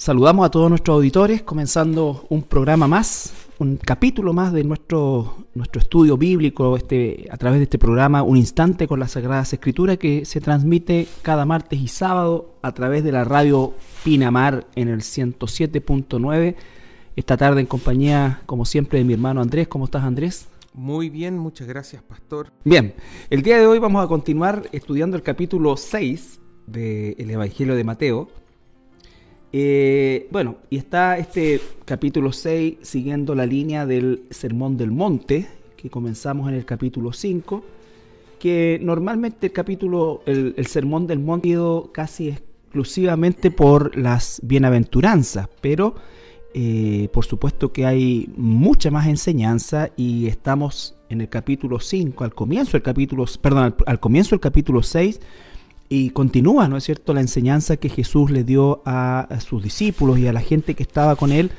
Saludamos a todos nuestros auditores, comenzando un programa más, un capítulo más de nuestro, nuestro estudio bíblico este, a través de este programa, Un Instante con las Sagradas Escrituras, que se transmite cada martes y sábado a través de la radio Pinamar en el 107.9. Esta tarde en compañía, como siempre, de mi hermano Andrés. ¿Cómo estás, Andrés? Muy bien, muchas gracias, pastor. Bien, el día de hoy vamos a continuar estudiando el capítulo 6 del Evangelio de Mateo eh, bueno, y está este capítulo 6 siguiendo la línea del Sermón del Monte, que comenzamos en el capítulo 5, que normalmente el capítulo, el, Sermón del Monte ha ido casi exclusivamente por las bienaventuranzas, pero eh, por supuesto que hay mucha más enseñanza y estamos en el capítulo 5, al comienzo del capítulo, perdón, al, al comienzo del capítulo 6, y continúa, ¿no es cierto?, la enseñanza que Jesús le dio a, sus discípulos y a la gente que estaba con él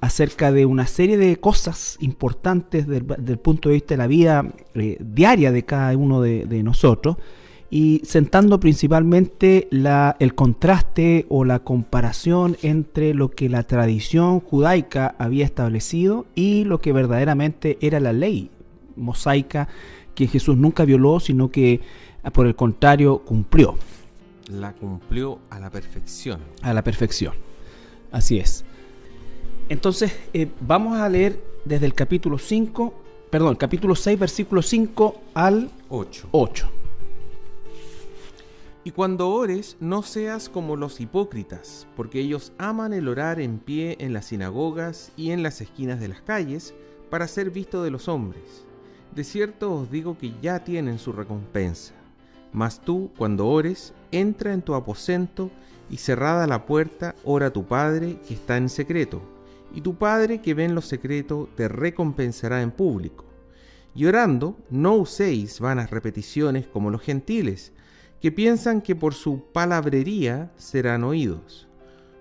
acerca de una serie de cosas importantes del, punto de vista de la vida eh, diaria de cada uno de, nosotros y sentando principalmente el contraste o la comparación entre lo que la tradición judaica había establecido y lo que verdaderamente era la ley mosaica que Jesús nunca violó, sino que por el contrario, cumplió. La cumplió a la perfección. A la perfección. Así es. Entonces, eh, vamos a leer desde el capítulo 5, perdón, capítulo 6, versículo 5 al 8. 8. Y cuando ores, no seas como los hipócritas, porque ellos aman el orar en pie en las sinagogas y en las esquinas de las calles, para ser visto de los hombres. De cierto os digo que ya tienen su recompensa. Mas tú, cuando ores, entra en tu aposento y cerrada la puerta, ora a tu Padre que está en secreto, y tu Padre que ve en lo secreto te recompensará en público. Y orando, no uséis vanas repeticiones como los gentiles, que piensan que por su palabrería serán oídos.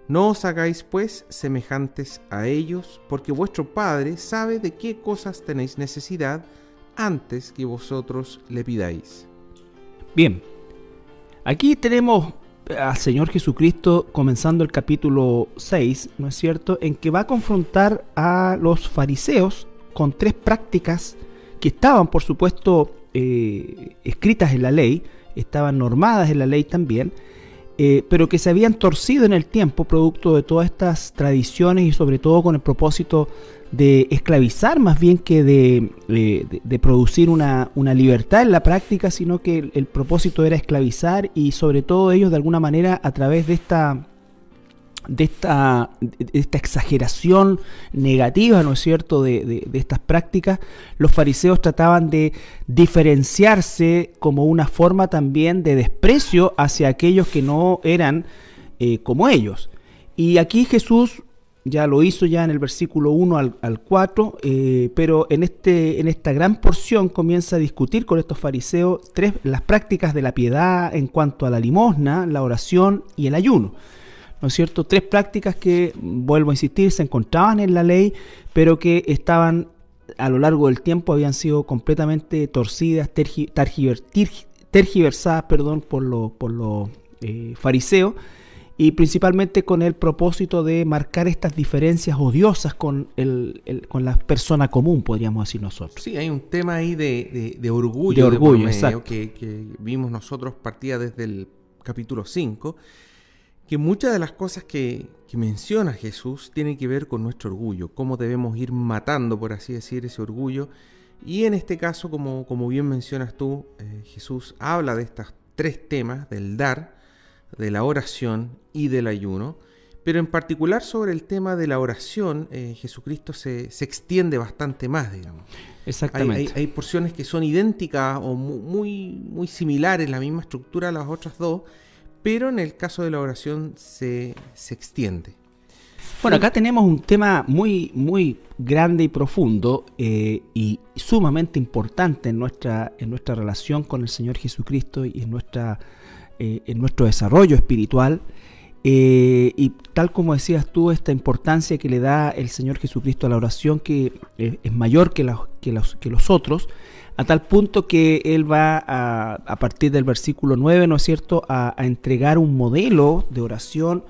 No os hagáis pues semejantes a ellos, porque vuestro Padre sabe de qué cosas tenéis necesidad antes que vosotros le pidáis. Bien, aquí tenemos al Señor Jesucristo comenzando el capítulo 6, ¿no es cierto?, en que va a confrontar a los fariseos con tres prácticas que estaban, por supuesto, eh, escritas en la ley, estaban normadas en la ley también, eh, pero que se habían torcido en el tiempo producto de todas estas tradiciones y sobre todo con el propósito de esclavizar más bien que de, eh, producir una, libertad en la práctica, sino que el, propósito era esclavizar y sobre todo ellos de alguna manera a través de esta, de esta, esta exageración negativa, ¿no es cierto?, de, estas prácticas, los fariseos trataban de diferenciarse como una forma también de desprecio hacia aquellos que no eran eh, como ellos. Y aquí Jesús ya lo hizo ya en el versículo 1 al, 4, eh, pero en, este, en esta gran porción comienza a discutir con estos fariseos tres, las prácticas de la piedad en cuanto a la limosna, la oración y el ayuno. ¿No es cierto? Tres prácticas que, vuelvo a insistir, se encontraban en la ley, pero que estaban a lo largo del tiempo habían sido completamente torcidas, tergiversadas perdón, por los por lo, eh, fariseos y principalmente con el propósito de marcar estas diferencias odiosas con, el, con la persona común, podríamos decir nosotros. Sí, hay un tema ahí de, de, orgullo, de orgullo. Que, que, vimos nosotros partía desde el capítulo 5, que muchas de las cosas que, que, menciona Jesús tienen que ver con nuestro orgullo, cómo debemos ir matando, por así decir, ese orgullo. Y en este caso, como, como bien mencionas tú, eh, Jesús habla de estos tres temas, del dar, de la oración y del ayuno, pero en particular sobre el tema de la oración, eh, Jesucristo se, extiende bastante más, digamos. Exactamente. Hay, porciones que son idénticas o muy, muy similares, la misma estructura a las otras dos, pero en el caso de la oración se, extiende. Bueno, acá tenemos un tema muy, muy grande y profundo eh, y sumamente importante en nuestra, en nuestra relación con el Señor Jesucristo y en nuestra eh, en nuestro desarrollo espiritual. Eh, y tal como decías tú, esta importancia que le da el Señor Jesucristo a la oración, que es mayor que, que, los, que los otros, a tal punto que Él va a, a partir del versículo 9, ¿no es cierto?, a, entregar un modelo de oración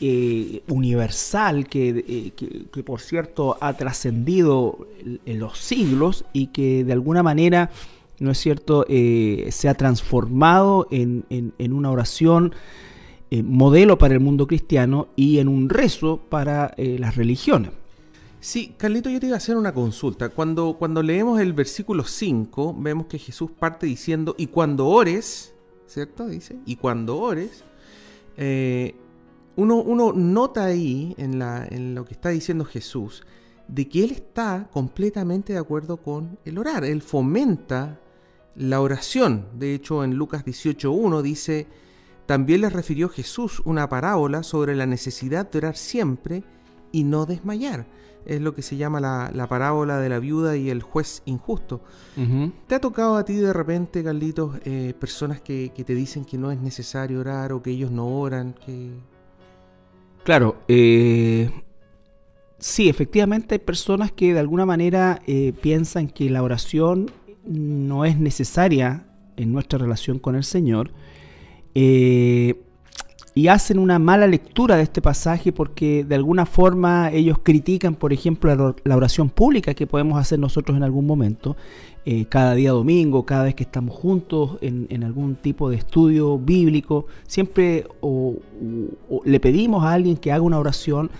eh, universal que, que, por cierto ha trascendido en los siglos y que de alguna manera, ¿no es cierto?, se ha transformado en, en, una oración modelo para el mundo cristiano y en un rezo para las religiones. Sí, Carlito, yo te iba a hacer una consulta. Cuando, cuando leemos el versículo 5, vemos que Jesús parte diciendo, y cuando ores, ¿cierto? Dice, y cuando ores, eh, uno, uno, nota ahí en, la, en lo que está diciendo Jesús, de que Él está completamente de acuerdo con el orar. Él fomenta la oración. De hecho, en Lucas 18.1 dice, también le refirió Jesús una parábola sobre la necesidad de orar siempre y no desmayar es lo que se llama la, parábola de la viuda y el juez injusto. ¿Te ha tocado a ti de repente, Carlitos, eh, personas que, te dicen que no es necesario orar o que ellos no oran? Que... Claro, eh, sí, efectivamente hay personas que de alguna manera eh, piensan que la oración no es necesaria en nuestra relación con el Señor. Eh, y hacen una mala lectura de este pasaje porque de alguna forma ellos critican, por ejemplo, la oración pública que podemos hacer nosotros en algún momento, eh, cada día domingo, cada vez que estamos juntos en, algún tipo de estudio bíblico, siempre le pedimos a alguien que haga una oración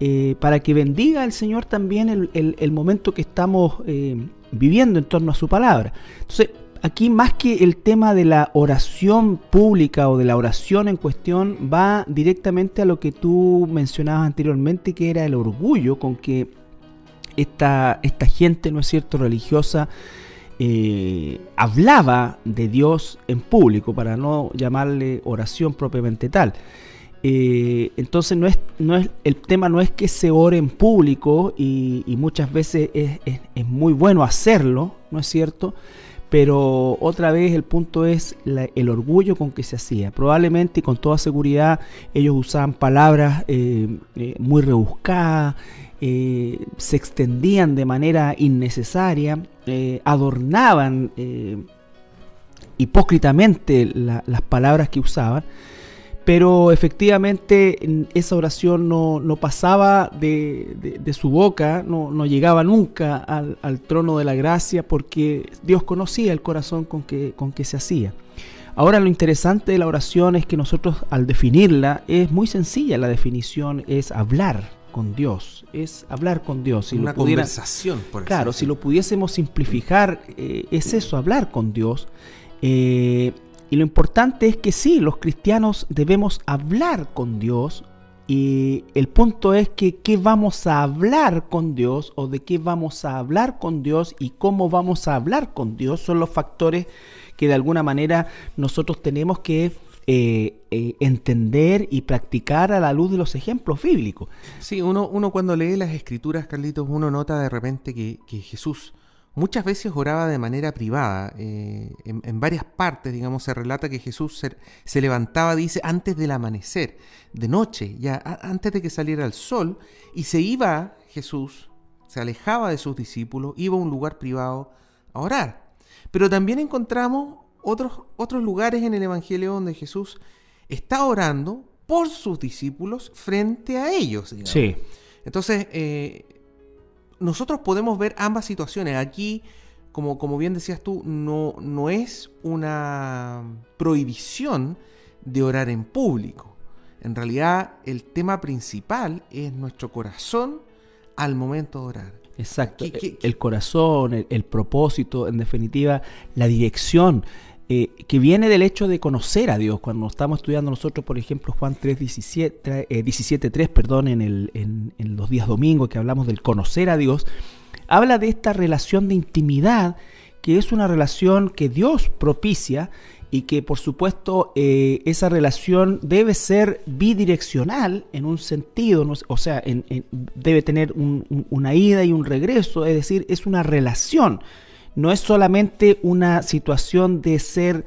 eh, para que bendiga al Señor también el, momento que estamos eh, viviendo en torno a su palabra. Entonces, aquí más que el tema de la oración pública o de la oración en cuestión, va directamente a lo que tú mencionabas anteriormente, que era el orgullo con que esta, esta gente, ¿no es cierto?, religiosa, eh, hablaba de Dios en público, para no llamarle oración propiamente tal. Eh, entonces no es, no es, el tema no es que se ore en público y, muchas veces es, es, muy bueno hacerlo, ¿no es cierto? Pero otra vez el punto es el orgullo con que se hacía. Probablemente y con toda seguridad ellos usaban palabras eh, eh, muy rebuscadas, eh, se extendían de manera innecesaria, adornaban hipócritamente las palabras que usaban pero efectivamente esa oración no, pasaba de, su boca, no, llegaba nunca al, trono de la gracia porque Dios conocía el corazón con que, con que se hacía. Ahora lo interesante de la oración es que nosotros al definirla es muy sencilla, la definición es hablar con Dios, es hablar con Dios. Si Una conversación, por Claro, si lo pudiésemos simplificar, eh, es eso, hablar con Dios. Eh, y lo importante es que sí, los cristianos debemos hablar con Dios. Y el punto es que qué vamos a hablar con Dios o de qué vamos a hablar con Dios y cómo vamos a hablar con Dios son los factores que de alguna manera nosotros tenemos que eh, eh, entender y practicar a la luz de los ejemplos bíblicos. Sí, uno, uno cuando lee las escrituras, Carlitos, uno nota de repente que, que Jesús Muchas veces oraba de manera privada. Eh, en, varias partes, digamos, se relata que Jesús se, levantaba, dice, antes del amanecer, de noche, ya antes de que saliera el sol, y se iba Jesús, se alejaba de sus discípulos, iba a un lugar privado a orar. Pero también encontramos otros, otros lugares en el Evangelio donde Jesús está orando por sus discípulos frente a ellos. Sí. Entonces, eh, nosotros podemos ver ambas situaciones. Aquí, como, como bien decías tú, no, no es una prohibición de orar en público. En realidad, el tema principal es nuestro corazón al momento de orar. Exacto. el corazón, el, propósito, en definitiva, la dirección. Eh, que viene del hecho de conocer a Dios. Cuando estamos estudiando nosotros, por ejemplo, Juan 3, 17, 3, perdón, en, el, en, los días domingos que hablamos del conocer a Dios, habla de esta relación de intimidad que es una relación que Dios propicia y que por supuesto eh, esa relación debe ser bidireccional en un sentido, o sea, debe tener una ida y un regreso, es decir, es una relación no es solamente una situación de ser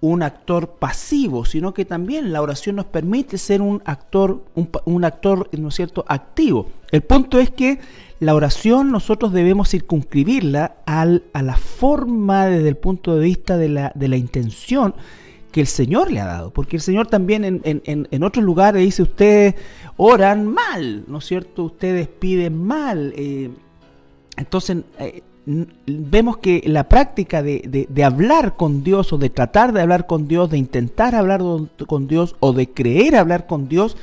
un actor pasivo, sino que también la oración nos permite ser un actor, un, actor, ¿no es cierto?, activo. El punto es que la oración nosotros debemos circunscribirla al, a la forma desde el punto de vista de la, de la intención que el Señor le ha dado, porque el Señor también en, en, en otros lugares dice, ustedes oran mal, ¿no es cierto? Ustedes piden mal. Eh, entonces, eh, vemos que la práctica de, de, hablar con Dios o de tratar de hablar con Dios, de intentar hablar con Dios o de creer hablar con Dios,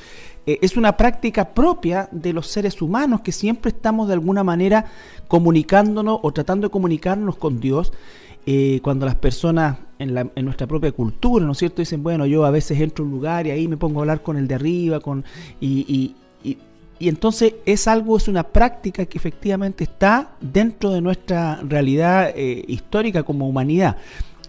eh, es una práctica propia de los seres humanos que siempre estamos de alguna manera comunicándonos o tratando de comunicarnos con Dios. Eh, cuando las personas en, la, en, nuestra propia cultura, ¿no es cierto?, dicen, bueno, yo a veces entro a un lugar y ahí me pongo a hablar con el de arriba, con, y, y, y, entonces es algo, es una práctica que efectivamente está dentro de nuestra realidad eh, histórica como humanidad.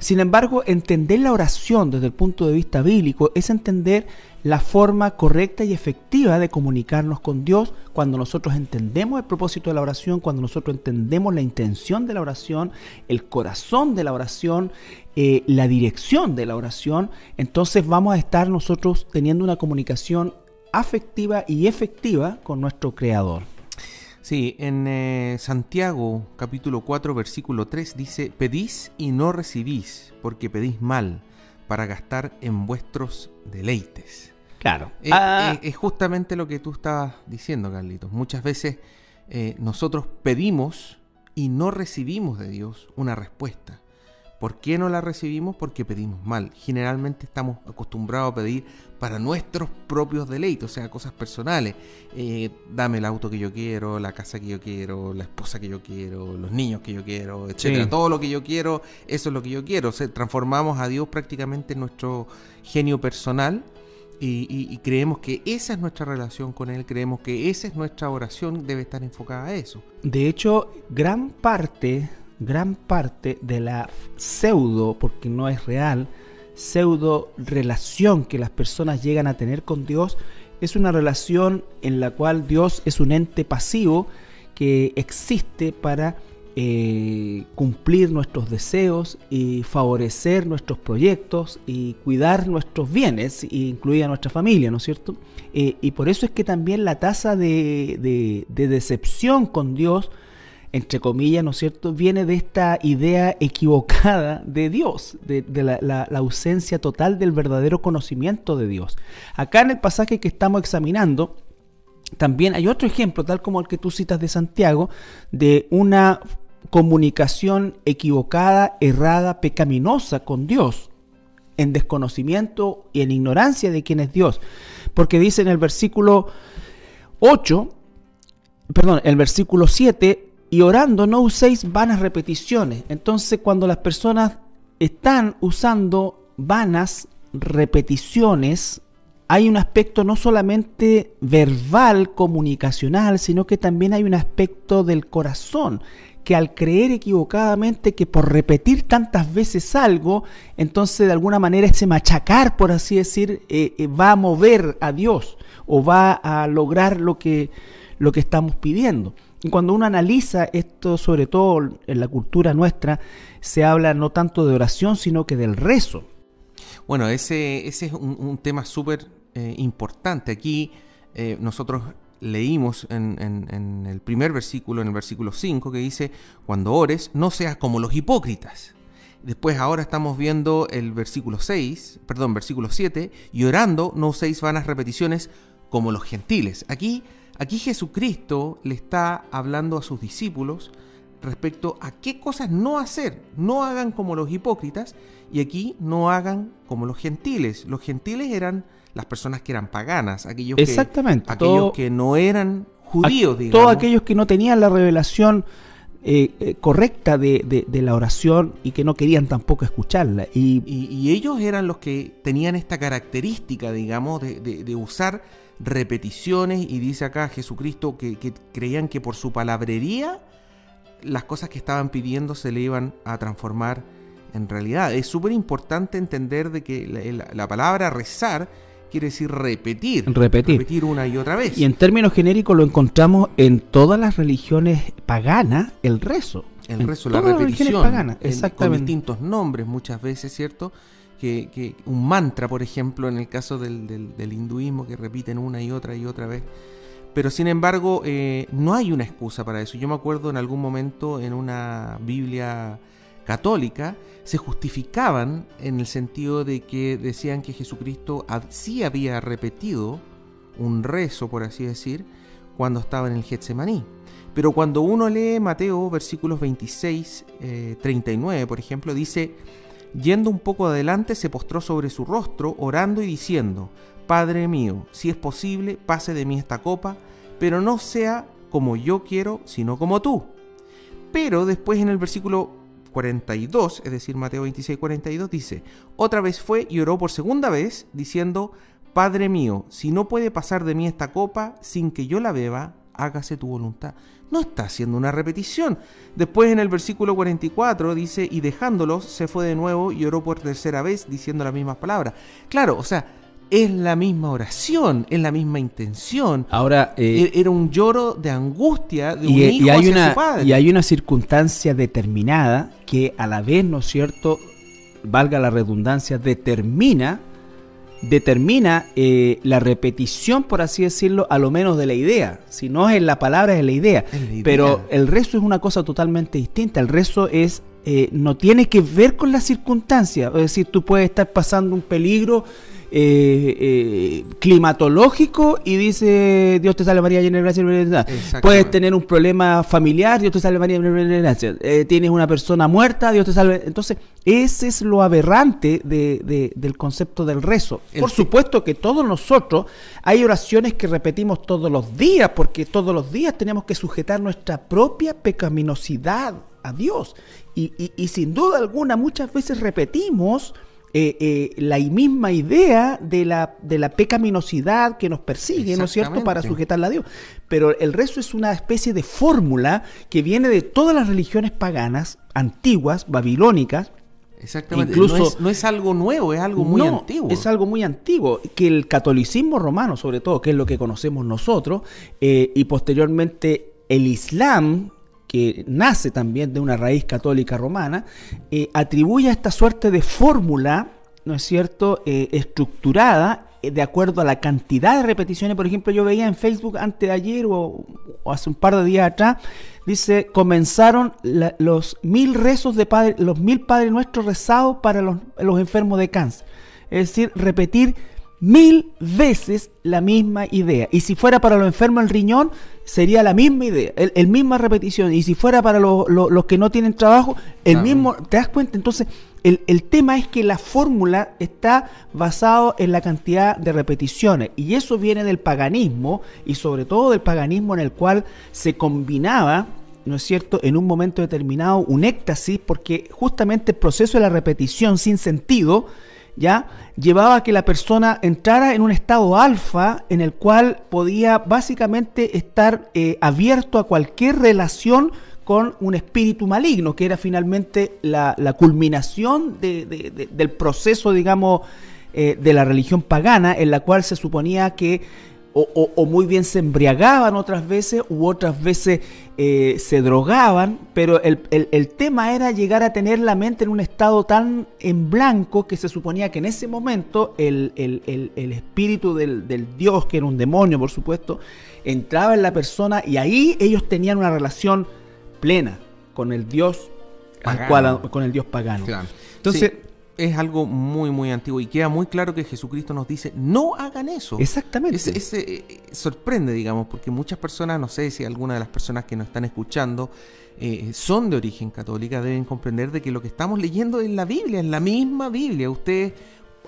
Sin embargo, entender la oración desde el punto de vista bíblico es entender la forma correcta y efectiva de comunicarnos con Dios cuando nosotros entendemos el propósito de la oración, cuando nosotros entendemos la intención de la oración, el corazón de la oración, eh, la dirección de la oración, entonces vamos a estar nosotros teniendo una comunicación afectiva y efectiva con nuestro Creador. Sí, en eh, Santiago capítulo 4 versículo 3 dice, pedís y no recibís, porque pedís mal, para gastar en vuestros deleites. Claro. Eh, ah. eh, es justamente lo que tú estabas diciendo, Carlitos. Muchas veces nosotros pedimos y no recibimos de Dios una respuesta. ¿Por qué no la recibimos? Porque pedimos mal. Generalmente estamos acostumbrados a pedir para nuestros propios deleites, o sea, cosas personales. dame el auto que yo quiero, la casa que yo quiero, la esposa que yo quiero, los niños que yo quiero, etcétera. Todo lo que yo quiero, eso es lo que yo quiero. O sea, transformamos a Dios prácticamente en nuestro genio personal y, creemos que esa es nuestra relación con Él, creemos que esa es nuestra oración, debe estar enfocada a eso. De hecho, gran parte, gran parte de la pseudo, porque no es real, pseudo relación que las personas llegan a tener con Dios, es una relación en la cual Dios es un ente pasivo que existe para eh, cumplir nuestros deseos y favorecer nuestros proyectos y cuidar nuestros bienes, incluida nuestra familia, ¿no es cierto? Eh, y por eso es que también la tasa de, decepción con Dios, entre comillas, ¿no es cierto?, viene de esta idea equivocada de Dios, de, la, ausencia total del verdadero conocimiento de Dios. Acá en el pasaje que estamos examinando, también hay otro ejemplo, tal como el que tú citas de Santiago, de una comunicación equivocada, errada, pecaminosa con Dios, en desconocimiento y en ignorancia de quién es Dios. Porque dice en el versículo 8, perdón, el versículo 7, y orando no uséis vanas repeticiones. Entonces cuando las personas están usando vanas repeticiones, hay un aspecto no solamente verbal, comunicacional, sino que también hay un aspecto del corazón, que al creer equivocadamente que por repetir tantas veces algo, entonces de alguna manera ese machacar, por así decir, eh, eh, va a mover a Dios o va a lograr lo que, lo que estamos pidiendo. Y cuando uno analiza esto, sobre todo en la cultura nuestra, se habla no tanto de oración, sino que del rezo. Bueno, ese, ese es un, tema súper eh, importante. Aquí eh, nosotros leímos en, el primer versículo, en el versículo 5, que dice, cuando ores, no seas como los hipócritas. Después ahora estamos viendo el versículo 6, perdón, versículo 7, y orando no uséis vanas repeticiones como los gentiles. Aquí, aquí Jesucristo le está hablando a sus discípulos respecto a qué cosas no hacer. No hagan como los hipócritas y aquí no hagan como los gentiles. Los gentiles eran las personas que eran paganas, aquellos, Exactamente, que, aquellos que no eran judíos, digamos. Todos aquellos que no tenían la revelación eh, eh, correcta de, la oración y que no querían tampoco escucharla. Y, ellos eran los que tenían esta característica, digamos, de, usar repeticiones y dice acá Jesucristo que, creían que por su palabrería las cosas que estaban pidiendo se le iban a transformar en realidad. Es súper importante entender de que la palabra rezar quiere decir repetir. Repetir. Repetir una y otra vez. Y en términos genéricos lo encontramos en todas las religiones paganas, el rezo. El rezo, la repetición. Paganas, exactamente. con distintos nombres muchas veces, ¿cierto? Que, un mantra, por ejemplo, en el caso del, hinduismo, que repiten una y otra y otra vez. Pero sin embargo, eh, no hay una excusa para eso. Yo me acuerdo en algún momento en una Biblia católica se justificaban en el sentido de que decían que Jesucristo sí había repetido un rezo, por así decir, cuando estaba en el Getsemaní. Pero cuando uno lee Mateo versículos 26, 39, eh, por ejemplo, dice, yendo un poco adelante, se postró sobre su rostro, orando y diciendo, Padre mío, si es posible, pase de mí esta copa, pero no sea como yo quiero, sino como tú. Pero después en el versículo 42, es decir, Mateo 26, 42, dice, otra vez fue y oró por segunda vez, diciendo, Padre mío, si no puede pasar de mí esta copa sin que yo la beba, hágase tu voluntad. No está haciendo una repetición. Después en el versículo 44 dice, y dejándolos, se fue de nuevo y oró por tercera vez, diciendo las mismas palabras. Claro, o sea, es la misma oración, es la misma intención. Ahora eh, e-, era un lloro de angustia de un hijo y hay una, Y hay una circunstancia determinada que a la vez, ¿no es cierto? Valga la redundancia, determina determina eh, la repetición, por así decirlo, a lo menos de la idea. Si no es en la palabra, es en la idea. Pero el rezo es una cosa totalmente distinta. El rezo es eh, no tiene que ver con la circunstancia. Es decir, tú puedes estar pasando un peligro eh, eh, climatológico y dice Dios te salve María llena de gracia puedes tener un problema familiar Dios te salve María llena de gracia eh, tienes una persona muerta Dios te salve entonces ese es lo aberrante de, del concepto del rezo. Por supuesto que todos nosotros hay oraciones que repetimos todos los días porque todos los días tenemos que sujetar nuestra propia pecaminosidad a Dios. Y, y sin duda alguna muchas veces repetimos eh, eh, la misma idea de la, de la pecaminosidad que nos persigue, ¿no es cierto?, para sujetarla a Dios. Pero el rezo es una especie de fórmula que viene de todas las religiones paganas, antiguas, babilónicas, Exactamente. Incluso, no, es, algo nuevo, es algo muy antiguo. Es algo muy antiguo. Que el catolicismo romano, sobre todo, que es lo que conocemos nosotros, eh, y posteriormente el Islam, que nace también de una raíz católica romana, eh, atribuye a esta suerte de fórmula, ¿no es cierto?, eh, estructurada eh, de acuerdo a la cantidad de repeticiones. Por ejemplo, yo veía en Facebook antes de ayer o, hace un par de días atrás, dice, comenzaron los mil rezos de Padre, los mil Padres Nuestros rezados para los, los enfermos de cáncer. Es decir, repetir mil veces la misma idea. Y si fuera para los enfermos el riñón, sería la misma idea, el, misma repetición. Y si fuera para los que no tienen trabajo, el mismo. ¿Te das cuenta? Entonces, el, el, tema es que la fórmula está basado en la cantidad de repeticiones. Y eso viene del paganismo, y sobre todo del paganismo en el cual se combinaba. ¿no es cierto?, en un momento determinado un éxtasis, porque justamente el proceso de la repetición sin sentido ¿ya? Llevaba a que la persona entrara en un estado alfa en el cual podía básicamente estar eh, abierto a cualquier relación con un espíritu maligno, que era finalmente la, culminación del proceso, digamos, eh, de la religión pagana, en la cual se suponía que o, muy bien se embriagaban otras veces u otras veces eh, se drogaban, pero el, tema era llegar a tener la mente en un estado tan en blanco que se suponía que en ese momento el, espíritu del, Dios, que era un demonio por supuesto, entraba en la persona y ahí ellos tenían una relación plena con el Dios con el Dios pagano. Entonces, es algo muy, muy antiguo y queda muy claro que Jesucristo nos dice, no hagan eso. Exactamente. Ese, eh, sorprende, digamos, porque muchas personas, no sé si alguna de las personas que nos están escuchando eh, son de origen católica, deben comprender de que lo que estamos leyendo es la Biblia, es la misma Biblia. Ustedes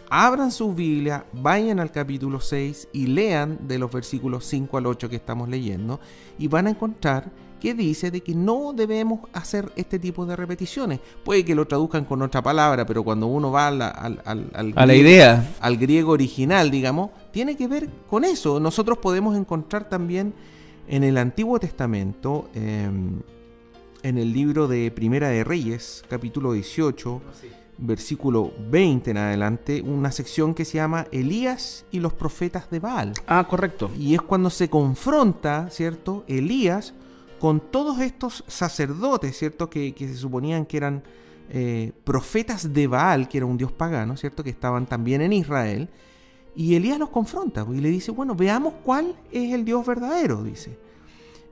abran su Biblia, vayan al capítulo 6 y lean de los versículos 5 al 8 que estamos leyendo y van a encontrar que dice de que no debemos hacer este tipo de repeticiones. Puede que lo traduzcan con otra palabra, pero cuando uno va al, a la idea, al griego original, digamos, tiene que ver con eso. Nosotros podemos encontrar también en el Antiguo Testamento, em, en el libro de Primera de Reyes, capítulo 18, versículo 20 en adelante, una sección que se llama Elías y los profetas de Baal. Ah, correcto. Y es cuando se confronta, ¿cierto? Elías con todos estos sacerdotes, ¿cierto? Que, se suponían que eran eh, profetas de Baal, que era un dios pagano, ¿cierto? Que estaban también en Israel. Y Elías los confronta pues, y le dice, bueno, veamos cuál es el dios verdadero, dice.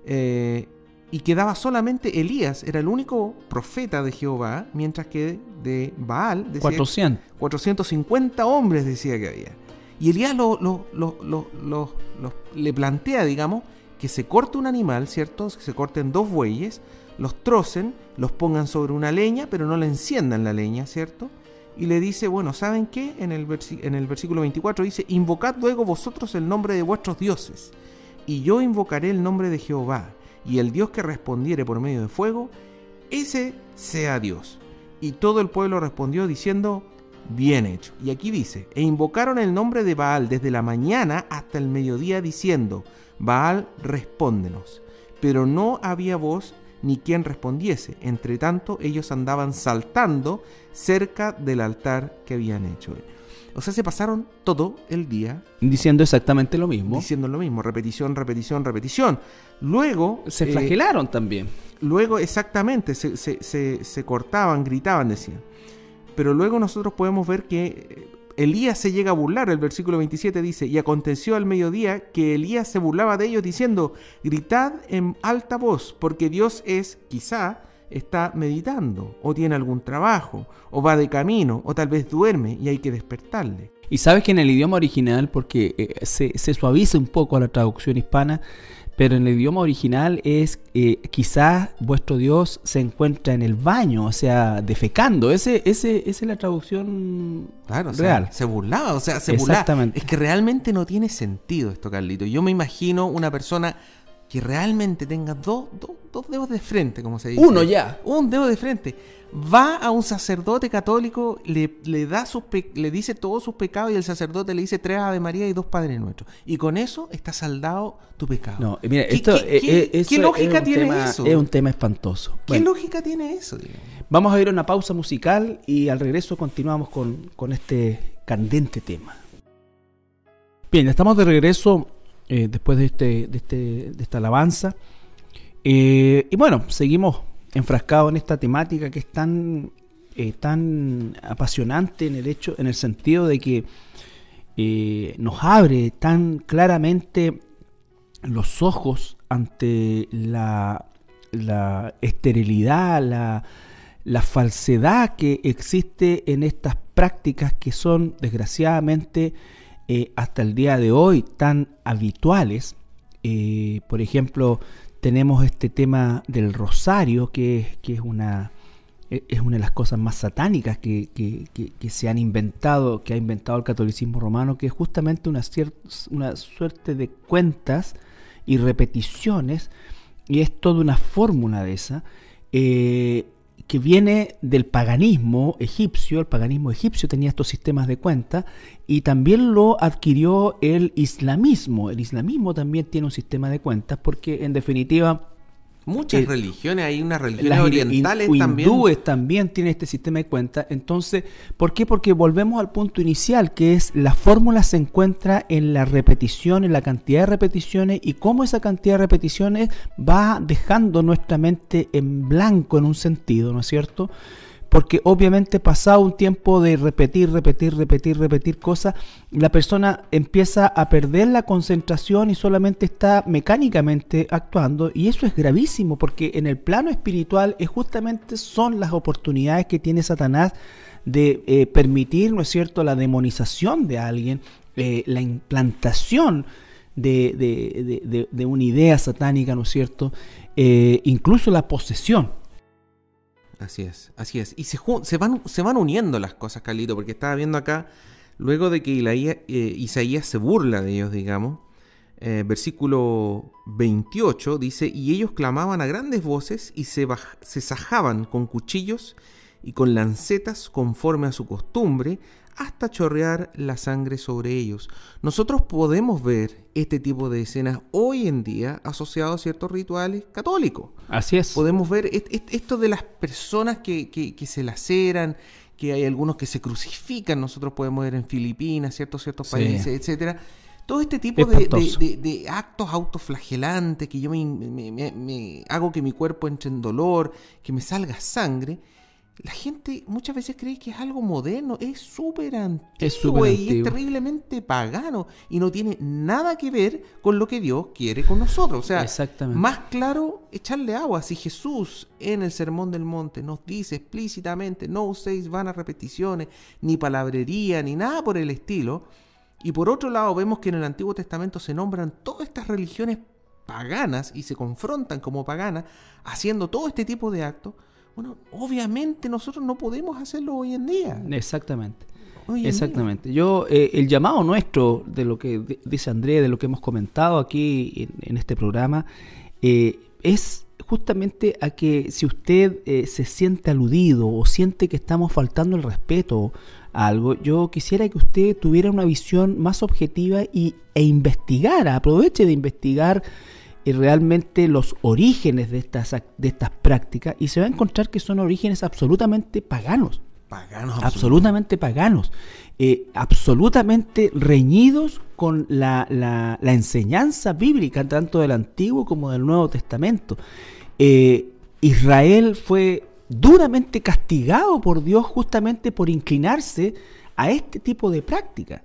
Eh, y quedaba solamente Elías, era el único profeta de Jehová, mientras que de Baal decía 400. 450 hombres decía que había. Y Elías lo, le plantea, digamos, que se corte un animal, ¿cierto? Que se corten dos bueyes, los trocen, los pongan sobre una leña, pero no le enciendan la leña, ¿cierto? Y le dice, bueno, ¿saben qué? En el, en el versículo 24 dice, invocad luego vosotros el nombre de vuestros dioses, y yo invocaré el nombre de Jehová y el Dios que respondiere por medio de fuego, ese sea Dios. Y todo el pueblo respondió diciendo, bien hecho. Y aquí dice, e invocaron el nombre de Baal desde la mañana hasta el mediodía diciendo, Baal, respóndenos. Pero no había voz ni quien respondiese. Entre tanto, ellos andaban saltando cerca del altar que habían hecho. O sea, se pasaron todo el día diciendo exactamente lo mismo. Diciendo lo mismo, repetición, repetición, repetición. Luego... Se eh, flagelaron también. Luego, exactamente, se, se, cortaban, gritaban, decían. Pero luego nosotros podemos ver que eh, Elías se llega a burlar. El versículo 27 dice, y aconteció al mediodía que Elías se burlaba de ellos diciendo, gritad en alta voz, porque Dios es, quizá, está meditando, o tiene algún trabajo, o va de camino, o tal vez duerme y hay que despertarle. Y sabes que en el idioma original, porque eh, se, suaviza un poco a la traducción hispana, pero en el idioma original es eh, quizás vuestro Dios se encuentra en el baño, o sea, defecando. Ese, ese, esa es la traducción claro, real. se burlaba, o sea, se Exactamente. Es que realmente no tiene sentido esto, Carlito. Yo me imagino una persona que realmente tenga dos, dedos de frente, como se dice. Uno ya. Un dedo de frente. Va a un sacerdote católico, le, le, da sus le dice todos sus pecados y el sacerdote le dice tres Ave María y dos Padres Nuestros. Y con eso está saldado tu pecado. No, mira, esto, ¿Qué, ¿qué lógica tiene eso? Es un tema espantoso. ¿Qué lógica tiene eso? Vamos a ir a una pausa musical y al regreso continuamos con, con este candente tema. Bien, estamos de regreso eh, después de, este, de, este, de esta alabanza. Eh, y bueno, seguimos enfrascados en esta temática que es tan, eh, tan apasionante en el hecho, en el sentido de que nos abre tan claramente los ojos ante la, la esterilidad, la, la falsedad que existe en estas prácticas que son desgraciadamente eh, hasta el día de hoy tan habituales. Eh, por ejemplo, tenemos este tema del rosario, que, es, una, e, es una de las cosas más satánicas que, se han inventado, que ha inventado el catolicismo romano, que es justamente una, una suerte de cuentas y repeticiones, y es toda una fórmula de esa. Eh, que viene del paganismo egipcio, el paganismo egipcio tenía estos sistemas de cuenta y también lo adquirió el islamismo. El islamismo también tiene un sistema de cuentas porque en definitiva Muchas religiones, hay unas religiones orientales también. hindúes también tienen este sistema de cuenta. Entonces, ¿por qué? Porque volvemos al punto inicial, que es la fórmula se encuentra en la repetición, en la cantidad de repeticiones y cómo esa cantidad de repeticiones va dejando nuestra mente en blanco en un sentido, ¿no es cierto? Porque obviamente pasado un tiempo de repetir, repetir, repetir, repetir cosas, la persona empieza a perder la concentración y solamente está mecánicamente actuando y eso es gravísimo porque en el plano espiritual es justamente son las oportunidades que tiene Satanás de eh, permitir, ¿no es cierto?, la demonización de alguien, eh, la implantación de, una idea satánica, ¿no es cierto?, eh, incluso la posesión. Así es, así es. Y se, van, se van uniendo las cosas, Carlito, porque estaba viendo acá, luego de que eh, Isaías se burla de ellos, digamos, eh, versículo 28 dice, y ellos clamaban a grandes voces y se sajaban con cuchillos y con lancetas conforme a su costumbre, hasta chorrear la sangre sobre ellos. Nosotros podemos ver este tipo de escenas hoy en día asociados a ciertos rituales católicos. Así es. Podemos ver esto de las personas que, que, se laceran, que hay algunos que se crucifican, nosotros podemos ver en Filipinas, ciertos, ciertos países, etcétera. Todo este tipo de, actos autoflagelantes, que yo me, me, hago que mi cuerpo entre en dolor, que me salga sangre, la gente muchas veces cree que es algo moderno, es súper antiguo Es y es terriblemente pagano y no tiene nada que ver con lo que Dios quiere con nosotros. O sea, Exactamente. más claro, echarle agua. Si Jesús en el Sermón del Monte nos dice explícitamente, no uséis vanas repeticiones, ni palabrería, ni nada por el estilo. Y por otro lado, vemos que en el Antiguo Testamento se nombran todas estas religiones paganas y se confrontan como paganas, haciendo todo este tipo de actos. Bueno, obviamente nosotros no podemos hacerlo hoy en día. Exactamente. Hoy en día. Exactamente. Yo, eh, el llamado nuestro, de lo que di- dice Andrés, de lo que hemos comentado aquí en, en este programa, eh, es justamente a que si usted eh, se siente aludido o siente que estamos faltando el respeto a algo, yo quisiera que usted tuviera una visión más objetiva y, e investigara, aproveche de investigar realmente los orígenes de estas, de estas prácticas y se va a encontrar que son orígenes absolutamente paganos Paganos absolutamente paganos, eh, absolutamente reñidos con la, la- la enseñanza bíblica, tanto del Antiguo como del Nuevo Testamento. Eh, Israel fue duramente castigado por Dios justamente por inclinarse a este tipo de práctica.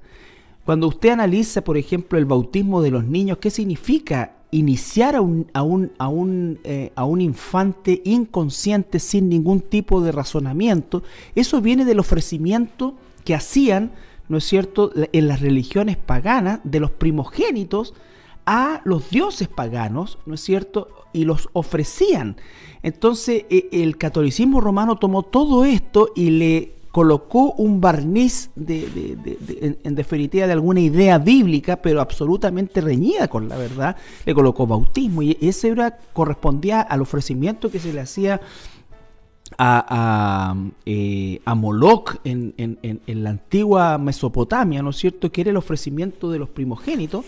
Cuando usted analiza, por ejemplo, el bautismo de los niños, ¿qué significa iniciar a un, a un, a un, eh, a un infante inconsciente sin ningún tipo de razonamiento? Eso viene del ofrecimiento que hacían, ¿no es cierto?, en las religiones paganas de los primogénitos a los dioses paganos, ¿no es cierto? Y los ofrecían. Entonces eh, el catolicismo romano tomó todo esto y le colocó un barniz de, en, definitiva de alguna idea bíblica, pero absolutamente reñida con la verdad, le colocó bautismo y ese era, correspondía al ofrecimiento que se le hacía a, a, eh, a Moloch en, en- en- en la antigua Mesopotamia, ¿no es cierto? Que era el ofrecimiento de los primogénitos.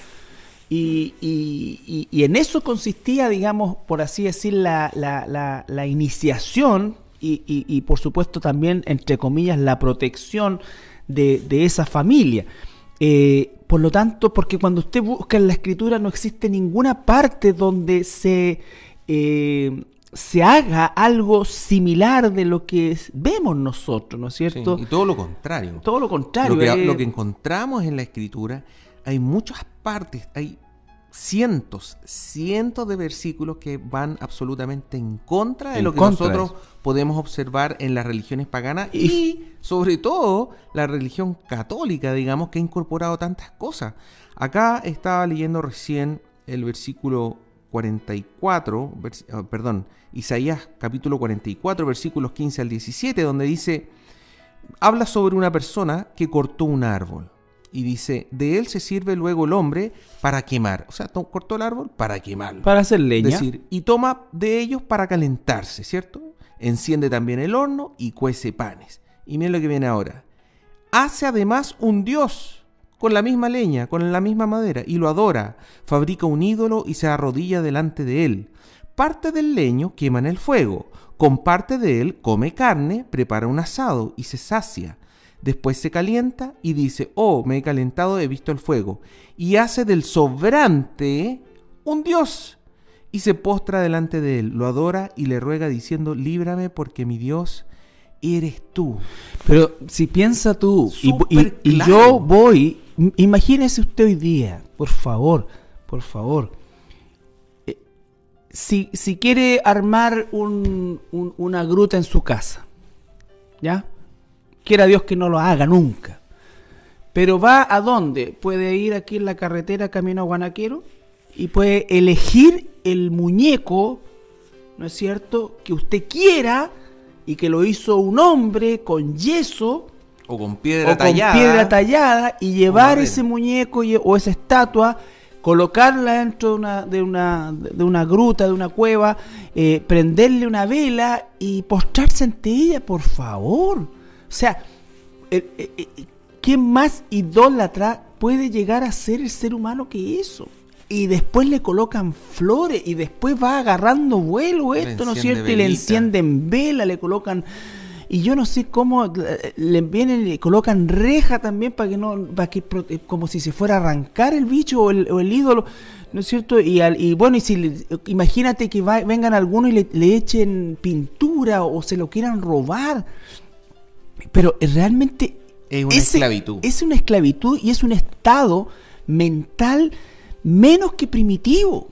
Y, y- y- y en eso consistía, digamos, por así decir, la, la- la- la iniciación y, y- y, por supuesto también, entre comillas, la protección de, de esa familia. Eh, por lo tanto, porque cuando usted busca en la escritura no existe ninguna parte donde se, eh, se haga algo similar de lo que vemos nosotros, ¿no es Sí, cierto? y todo lo contrario. Todo lo contrario. Lo que, eh, lo que encontramos en la escritura, hay muchas partes, hay cientos, cientos de versículos que van absolutamente en contra de En lo que nosotros podemos observar en las religiones paganas Y- y, sobre todo la religión católica, digamos, que ha incorporado tantas cosas. Acá estaba leyendo recién el versículo 44, vers- ah, perdón, Isaías capítulo 44, versículos 15 al 17, donde dice, habla sobre una persona que cortó un árbol y dice, de él se sirve luego el hombre para quemar. O sea, cortó el árbol para quemarlo. para hacer leña. Es decir, y toma de ellos para calentarse, ¿cierto? Enciende también el horno y cuece panes. Y miren lo que viene ahora. Hace además un dios con la misma leña, con la misma madera, y lo adora. Fabrica un ídolo y se arrodilla delante de él. Parte del leño quema en el fuego. Con parte de él come carne, prepara un asado y se sacia. Después se calienta y dice, oh, me he calentado, he visto el fuego. Y hace del sobrante un dios. Y se postra delante de él, lo adora y le ruega diciendo, líbrame porque mi Dios eres tú. Pero si piensa tú, y, yo voy, im- imagínese usted hoy día, por favor, por favor. Eh, Si, si quiere armar un- un- una gruta en su casa, ¿ya? Quiera Dios que no lo haga nunca. Pero va a dónde? Puede ir aquí en la carretera camino a Guanaquero y puede elegir el muñeco, ¿no es cierto?, que usted quiera y que lo hizo un hombre con yeso O con piedra o con tallada. piedra tallada y llevar ese muñeco y- o esa estatua, colocarla dentro de una, de una, de una gruta, de una cueva, eh, prenderle una vela y postrarse ante ella, por favor. O sea, eh, eh, ¿quién más idólatra puede llegar a ser el ser humano que eso? Y después le colocan flores y después va agarrando vuelo Le esto, ¿no es cierto? Y le encienden vela, le colocan... Y yo no sé cómo eh, le vienen le colocan reja también para que no, para que como si se fuera a arrancar el bicho o el, o el ídolo. ¿No es cierto? Y, y bueno, y si imagínate que vengan algunos y le, echen pintura o se lo quieran robar. Pero realmente es una esclavitud. Es una esclavitud y es un estado mental menos que primitivo.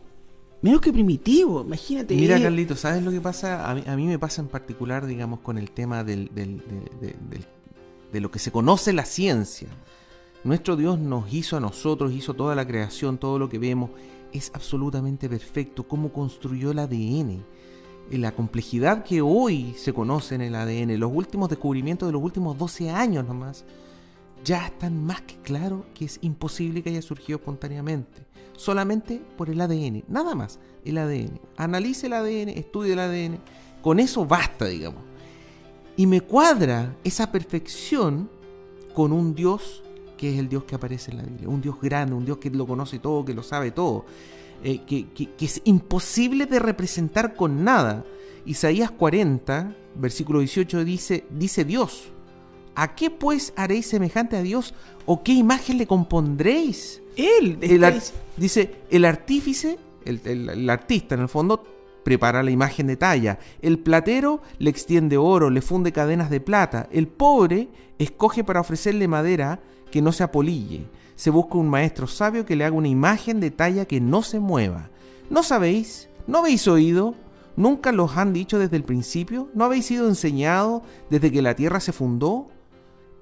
Menos que primitivo, imagínate. Mira, Carlito, ¿sabes lo que pasa? A mí, me pasa en particular, digamos, con el tema del, de lo que se conoce la ciencia. Nuestro Dios nos hizo a nosotros, hizo toda la creación, todo lo que vemos. Es absolutamente perfecto. Cómo construyó el ADN. La complejidad que hoy se conoce en el ADN, los últimos descubrimientos de los últimos 12 años nomás, ya están más que claro que es imposible que haya surgido espontáneamente solamente por el ADN, nada más, el ADN. Analice el ADN, estudie el ADN, con eso basta, digamos. Y me cuadra esa perfección con un Dios que es el Dios que aparece en la Biblia, un Dios grande, un Dios que lo conoce todo, que lo sabe todo, eh, que, que es imposible de representar con nada. Isaías 40, versículo 18 dice, dice Dios, ¿a qué pues haréis semejante a Dios o qué imagen le compondréis? Él. dice, el artífice, el, artista en el fondo, prepara la imagen de talla. El platero le extiende oro, le funde cadenas de plata. El pobre escoge para ofrecerle madera que no se apolille. Se busca un maestro sabio que le haga una imagen de talla que no se mueva. ¿No sabéis? ¿No habéis oído? ¿Nunca los han dicho desde el principio? ¿No habéis sido enseñado desde que la tierra se fundó?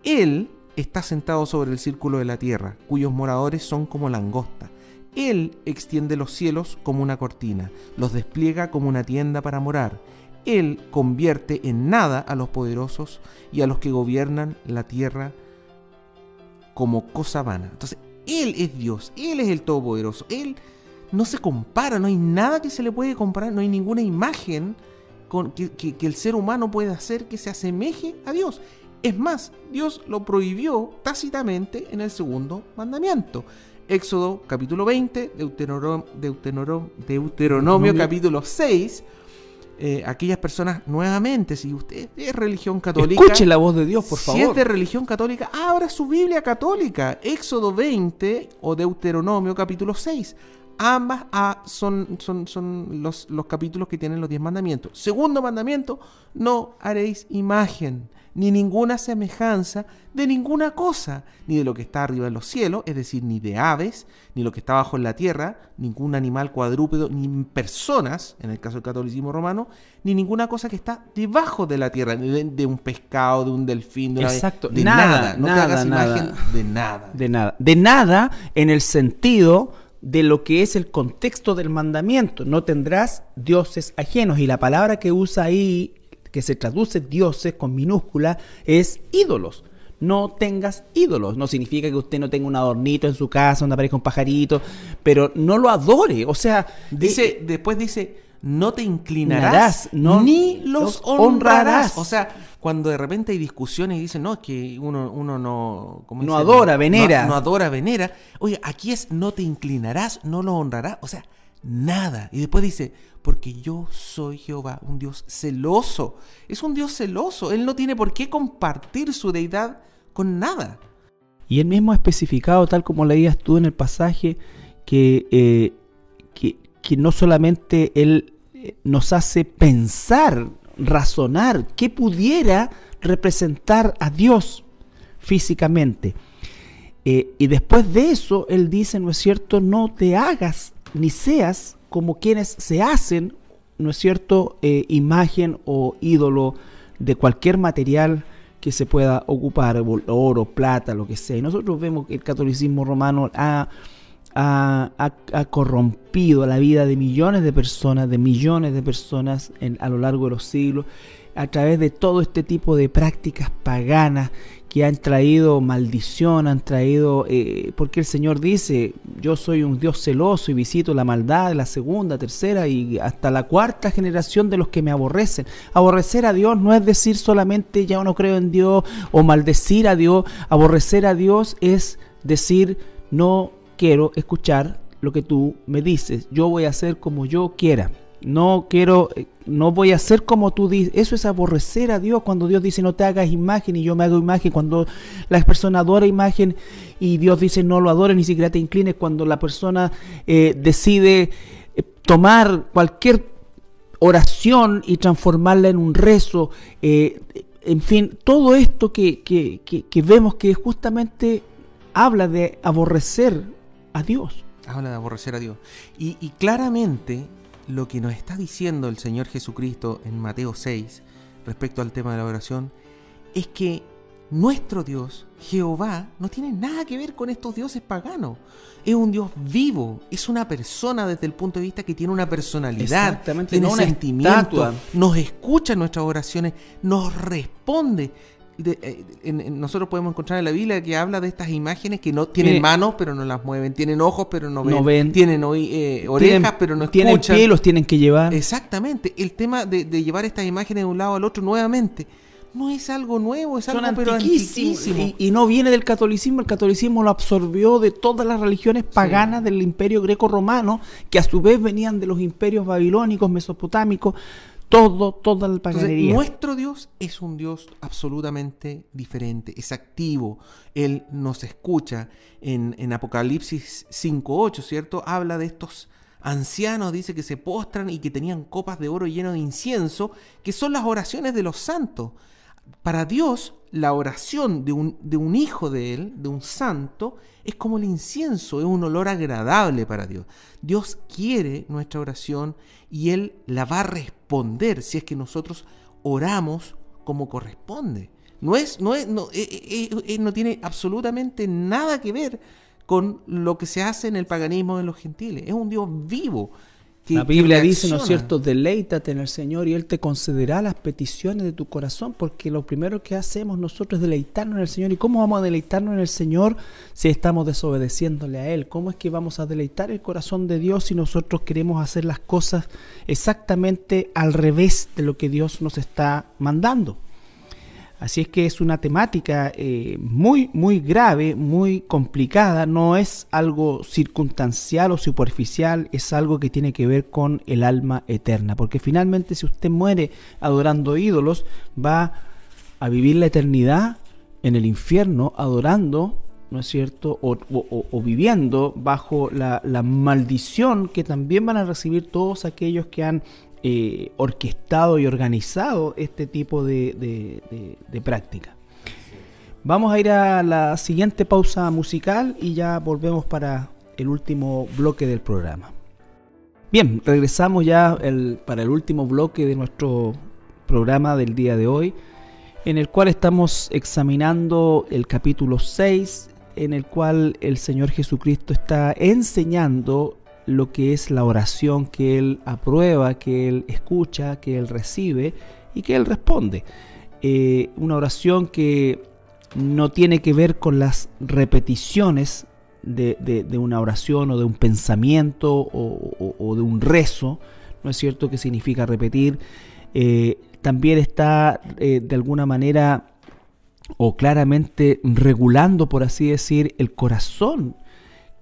Él está sentado sobre el círculo de la tierra, cuyos moradores son como langosta. Él extiende los cielos como una cortina, los despliega como una tienda para morar. Él convierte en nada a los poderosos y a los que gobiernan la tierra como cosa vana. Entonces, Él es Dios, Él es el Todopoderoso, Él no se compara, no hay nada que se le puede comparar, no hay ninguna imagen con, que, que el ser humano pueda hacer que se asemeje a Dios. Es más, Dios lo prohibió tácitamente en el segundo mandamiento. Éxodo capítulo 20, Deuteronomio, Deuteronomio, capítulo 6. Eh, aquellas personas nuevamente, si usted es religión católica, escuche la voz de Dios, por favor. Si es de religión católica, abra su Biblia católica, Éxodo 20 o Deuteronomio capítulo 6. Ambas ah, son, son, son los, los capítulos que tienen los diez mandamientos. Segundo mandamiento, no haréis imagen ni ninguna semejanza de ninguna cosa, ni de lo que está arriba en los cielos, es decir, ni de aves, ni lo que está abajo en la tierra, ningún animal cuadrúpedo, ni personas, en el caso del catolicismo romano, ni ninguna cosa que está debajo de la tierra, ni de, un pescado, de un delfín, de, Exacto. de nada, no nada, te nada. imagen de nada. De nada. De nada en el sentido de lo que es el contexto del mandamiento. No tendrás dioses ajenos. Y la palabra que usa ahí que se traduce dioses con minúscula es ídolos. No tengas ídolos. No significa que usted no tenga un adornito en su casa donde aparezca un pajarito, pero no lo adore. O sea, dice, eh, después dice, no te inclinarás, ni los, honrarás. O sea, cuando de repente hay discusiones y dicen, no, es que uno, uno no... no adora, venera. no, adora, venera. Oye, aquí es, no te inclinarás, no lo honrarás. O sea, nada. Y después dice, porque yo soy Jehová, un Dios celoso. Es un Dios celoso. Él no tiene por qué compartir su deidad con nada. Y él mismo ha especificado, tal como leías tú en el pasaje, que, eh, que, no solamente él eh, nos hace pensar, razonar, que pudiera representar a Dios físicamente. Eh, y después de eso, él dice, ¿no es cierto? No te hagas ni seas como quienes se hacen, ¿no es cierto?, eh, imagen o ídolo de cualquier material que se pueda ocupar, oro, plata, lo que sea. Y nosotros vemos que el catolicismo romano ha, ha, corrompido la vida de millones de personas, de millones de personas a lo largo de los siglos, a través de todo este tipo de prácticas paganas que han traído maldición, han traído, eh, porque el Señor dice, yo soy un Dios celoso y visito la maldad de la segunda, tercera y hasta la cuarta generación de los que me aborrecen. Aborrecer a Dios no es decir solamente ya no creo en Dios o maldecir a Dios, aborrecer a Dios es decir no quiero escuchar lo que tú me dices, yo voy a hacer como yo quiera. No quiero, eh, no voy a ser como tú dices. Eso es aborrecer a Dios cuando Dios dice no te hagas imagen y yo me hago imagen. Cuando la persona adora imagen y Dios dice no lo adores, ni siquiera te inclines. Cuando la persona eh, decide eh, tomar cualquier oración y transformarla en un rezo. en fin, todo esto que, que, que vemos que justamente habla de aborrecer a Dios. Habla de aborrecer a Dios. Y, claramente lo que nos está diciendo el Señor Jesucristo en Mateo 6 respecto al tema de la oración es que nuestro Dios, Jehová, no tiene nada que ver con estos dioses paganos. Es un Dios vivo, es una persona desde el punto de vista que tiene una personalidad, tiene un sentimiento, nos escucha nuestras oraciones, nos responde. Eh, nosotros podemos encontrar en la Biblia que habla de estas imágenes que no tienen manos pero no las mueven, tienen ojos pero no ven, tienen eh, orejas pero no escuchan. Tienen pie, los tienen que llevar. Exactamente, el tema de, llevar estas imágenes de un lado al otro nuevamente no es algo nuevo, es algo pero antiquísimo. Y, no viene del catolicismo, el catolicismo lo absorbió de todas las religiones paganas del imperio greco-romano, que a su vez venían de los imperios babilónicos, mesopotámicos todo, toda la paganería. nuestro Dios es un Dios absolutamente diferente, es activo, Él nos escucha. En, en Apocalipsis 5.8, ¿cierto? Habla de estos ancianos, dice que se postran y que tenían copas de oro lleno de incienso, que son las oraciones de los santos. Para Dios, la oración de un, de un hijo de Él, de un santo, es como el incienso, es un olor agradable para Dios. Dios quiere nuestra oración y Él la va a responder si es que nosotros oramos como corresponde. No, es, no, es, no, eh, eh, eh, no tiene absolutamente nada que ver con lo que se hace en el paganismo de los gentiles. Es un Dios vivo la Biblia dice, ¿no es cierto?, deleítate en el Señor y Él te concederá las peticiones de tu corazón, porque lo primero que hacemos nosotros es deleitarnos en el Señor. ¿Y cómo vamos a deleitarnos en el Señor si estamos desobedeciéndole a Él? ¿Cómo es que vamos a deleitar el corazón de Dios si nosotros queremos hacer las cosas exactamente al revés de lo que Dios nos está mandando? Así es que es una temática eh, muy, muy grave, muy complicada. No es algo circunstancial o superficial, es algo que tiene que ver con el alma eterna. Porque finalmente si usted muere adorando ídolos, va a vivir la eternidad en el infierno adorando ¿no es cierto? O, viviendo bajo la, la, maldición que también van a recibir todos aquellos que han eh, orquestado y organizado este tipo de, práctica. Vamos a ir a la siguiente pausa musical y ya volvemos para el último bloque del programa. Bien, regresamos ya para el último bloque de nuestro programa del día de hoy, en el cual estamos examinando el capítulo 6, en el cual el Señor Jesucristo está enseñando lo que es la oración que Él aprueba, que Él escucha, que Él recibe y que Él responde. Eh, una oración que no tiene que ver con las repeticiones de, una oración o de un pensamiento o, de un rezo, ¿no es cierto? Que significa repetir. Eh, también está eh, de alguna manera o claramente regulando, por así decir, el corazón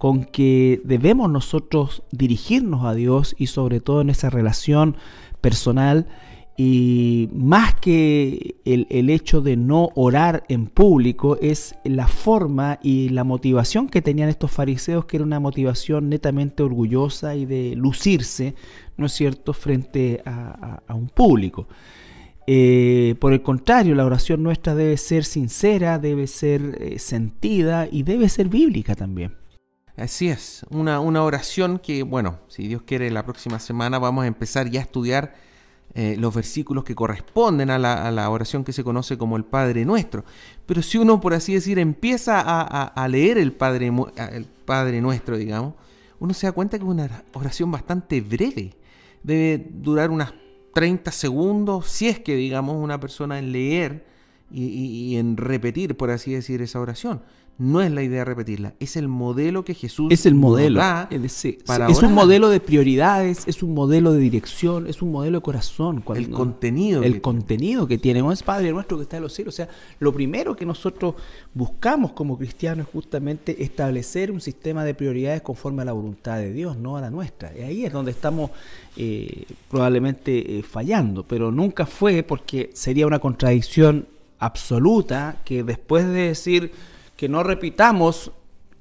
con que debemos nosotros dirigirnos a Dios y sobre todo en esa relación personal y más que el, hecho de no orar en público es la forma y la motivación que tenían estos fariseos que era una motivación netamente orgullosa y de lucirse, ¿no es cierto?, frente a, un público. Eh, por el contrario, la oración nuestra debe ser sincera, debe ser eh, sentida y debe ser bíblica también. Así es, una, una, oración que, bueno, si Dios quiere, la próxima semana vamos a empezar ya a estudiar eh, los versículos que corresponden a la, oración que se conoce como el Padre Nuestro. Pero si uno, por así decir, empieza a, leer el Padre, el Padre Nuestro, digamos, uno se da cuenta que es una oración bastante breve. Debe durar unas 30 segundos, si es que, digamos, una persona en leer y, en repetir, por así decir, esa oración. No es la idea repetirla, es el modelo que Jesús es el modelo. da es, para es un modelo de prioridades, es un modelo de dirección, es un modelo de corazón. Cuando- el contenido. el que- contenido que es Padre nuestro que está en los cielos. O sea, lo primero que nosotros buscamos como cristianos es justamente establecer un sistema de prioridades conforme a la voluntad de Dios, no a la nuestra. Y ahí es donde estamos eh, probablemente eh, fallando, pero nunca fue porque sería una contradicción absoluta que después de decir que no repitamos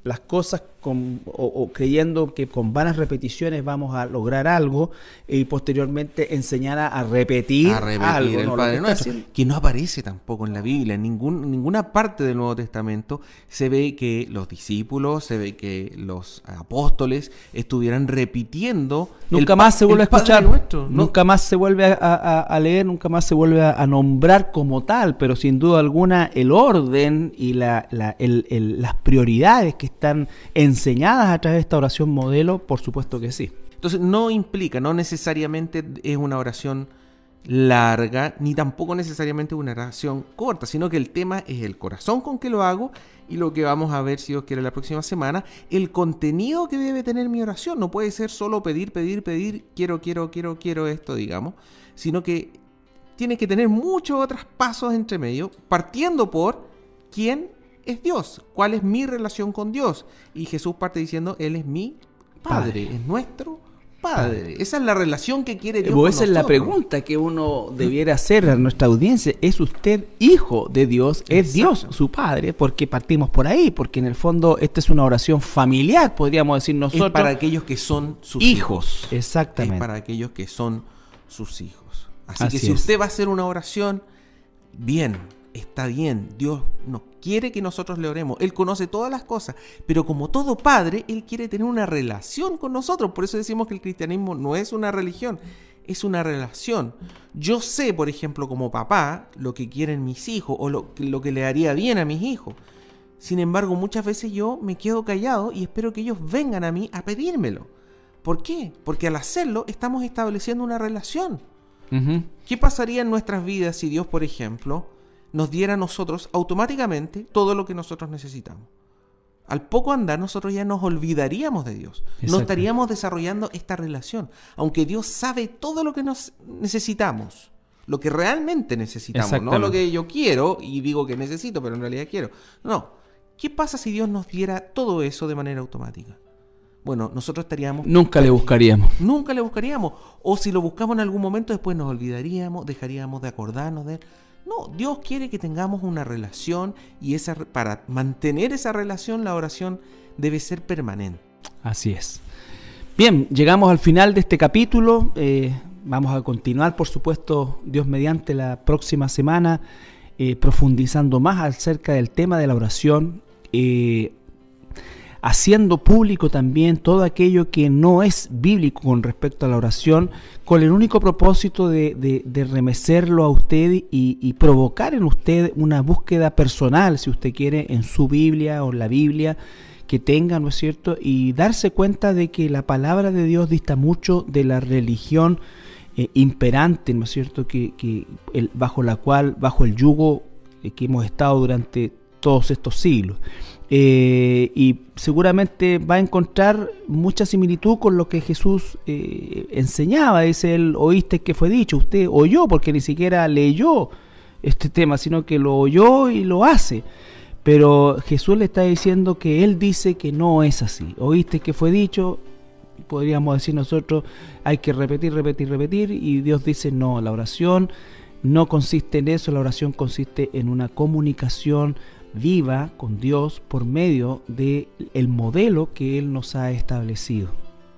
las cosas con- o, o creyendo que con vanas repeticiones vamos a lograr algo y posteriormente enseñar a, repetir, a repetir algo. el ¿no? Lo Padre que Nuestro, no aparece tampoco en la Biblia, en ningún, ninguna parte del Nuevo Testamento se ve que los discípulos, se ve que los apóstoles estuvieran repitiendo. Nunca el más se vuelve a escuchar, Nuestro, ¿no? nunca más se vuelve a, a- a leer, nunca más se vuelve a, nombrar como tal, pero sin duda alguna el orden y la- la- el- el- las prioridades que están enseñadas a través de esta oración modelo, por supuesto que sí. Entonces no implica, no necesariamente es una oración larga, ni tampoco necesariamente una oración corta, sino que el tema es el corazón con que lo hago y lo que vamos a ver, si Dios quiere, la próxima semana, el contenido que debe tener mi oración. No puede ser solo pedir, pedir, pedir, quiero, quiero, quiero, quiero esto, digamos, sino que tiene que tener muchos otros pasos entre medio, partiendo por quién es Dios, cuál es mi relación con Dios. Y Jesús parte diciendo, Él es mi Padre, Padre. es nuestro Padre. Esa es la relación que quiere Dios. Con esa es la pregunta que uno debiera hacer a nuestra audiencia. ¿Es usted hijo de Dios? ¿Es Exacto. Dios su padre? Porque partimos por ahí, porque en el fondo esta es una oración familiar, podríamos decir nosotros. Es para aquellos que son sus hijos. hijos. Exactamente. Es para aquellos que son sus hijos. Así, Así que si es. usted va a hacer una oración, bien, está bien. Dios nos quiere que nosotros le oremos. Él conoce todas las cosas, pero como todo padre, Él quiere tener una relación con nosotros. Por eso decimos que el cristianismo no es una religión, es una relación. Yo sé, por ejemplo, como papá, lo que quieren mis hijos o lo, lo que le haría bien a mis hijos. Sin embargo, muchas veces yo me quedo callado y espero que ellos vengan a mí a pedírmelo. ¿Por qué? Porque al hacerlo estamos estableciendo una relación. ¿Qué pasaría en nuestras vidas si Dios, por ejemplo, nos diera a nosotros automáticamente todo lo que nosotros necesitamos? Al poco andar nosotros ya nos olvidaríamos de Dios. No estaríamos desarrollando esta relación. Aunque Dios sabe todo lo que nos necesitamos. Lo que realmente necesitamos. No lo que yo quiero y digo que necesito, pero en realidad quiero. No. ¿Qué pasa si Dios nos diera todo eso de manera automática? Bueno, nosotros estaríamos Nunca le buscaríamos. Nunca le buscaríamos. O si lo buscamos en algún momento, después nos olvidaríamos, dejaríamos de acordarnos de él. No, Dios quiere que tengamos una relación y esa, para mantener esa relación, la oración debe ser permanente. Así es. Bien, llegamos al final de este capítulo. Eh, vamos a continuar, por supuesto, Dios mediante la próxima semana, eh, profundizando más acerca del tema de la oración, eh, haciendo público también todo aquello que no es bíblico con respecto a la oración, con el único propósito de, de- de remecerlo a usted y, y provocar en usted una búsqueda personal, si usted quiere, en su Biblia o la Biblia que tenga, ¿no es cierto? Y darse cuenta de que la palabra de Dios dista mucho de la religión eh, imperante, ¿no es cierto? Que, que el- bajo la cual, bajo el yugo eh, que hemos estado durante todos estos siglos. Eh, y seguramente va a encontrar mucha similitud con lo que Jesús eh, enseñaba. Dice él, oíste que fue dicho, usted oyó, porque ni siquiera leyó este tema, sino que lo oyó y lo hace. Pero Jesús le está diciendo que él dice que no es así. Oíste que fue dicho, podríamos decir nosotros, hay que repetir, repetir, repetir. Y Dios dice, no, la oración no consiste en eso, la oración consiste en una comunicación viva con Dios por medio del el modelo que Él nos ha establecido.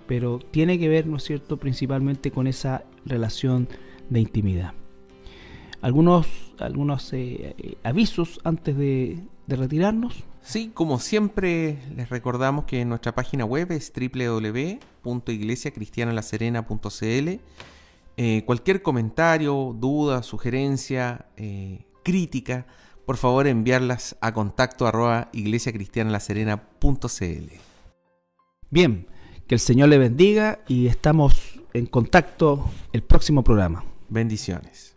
Pero tiene que ver, ¿no es cierto?, principalmente con esa relación de intimidad. Algunos, algunos eh, eh, avisos antes de, retirarnos. Sí, como siempre les recordamos que nuestra página web es www.iglesiacristianalaserena.cl. Eh, cualquier comentario, duda, sugerencia, crítica, por favor enviarlas a contacto arroba iglesiacristianalaserena.cl. Bien, que el Señor le bendiga y estamos en contacto el próximo programa. Bendiciones.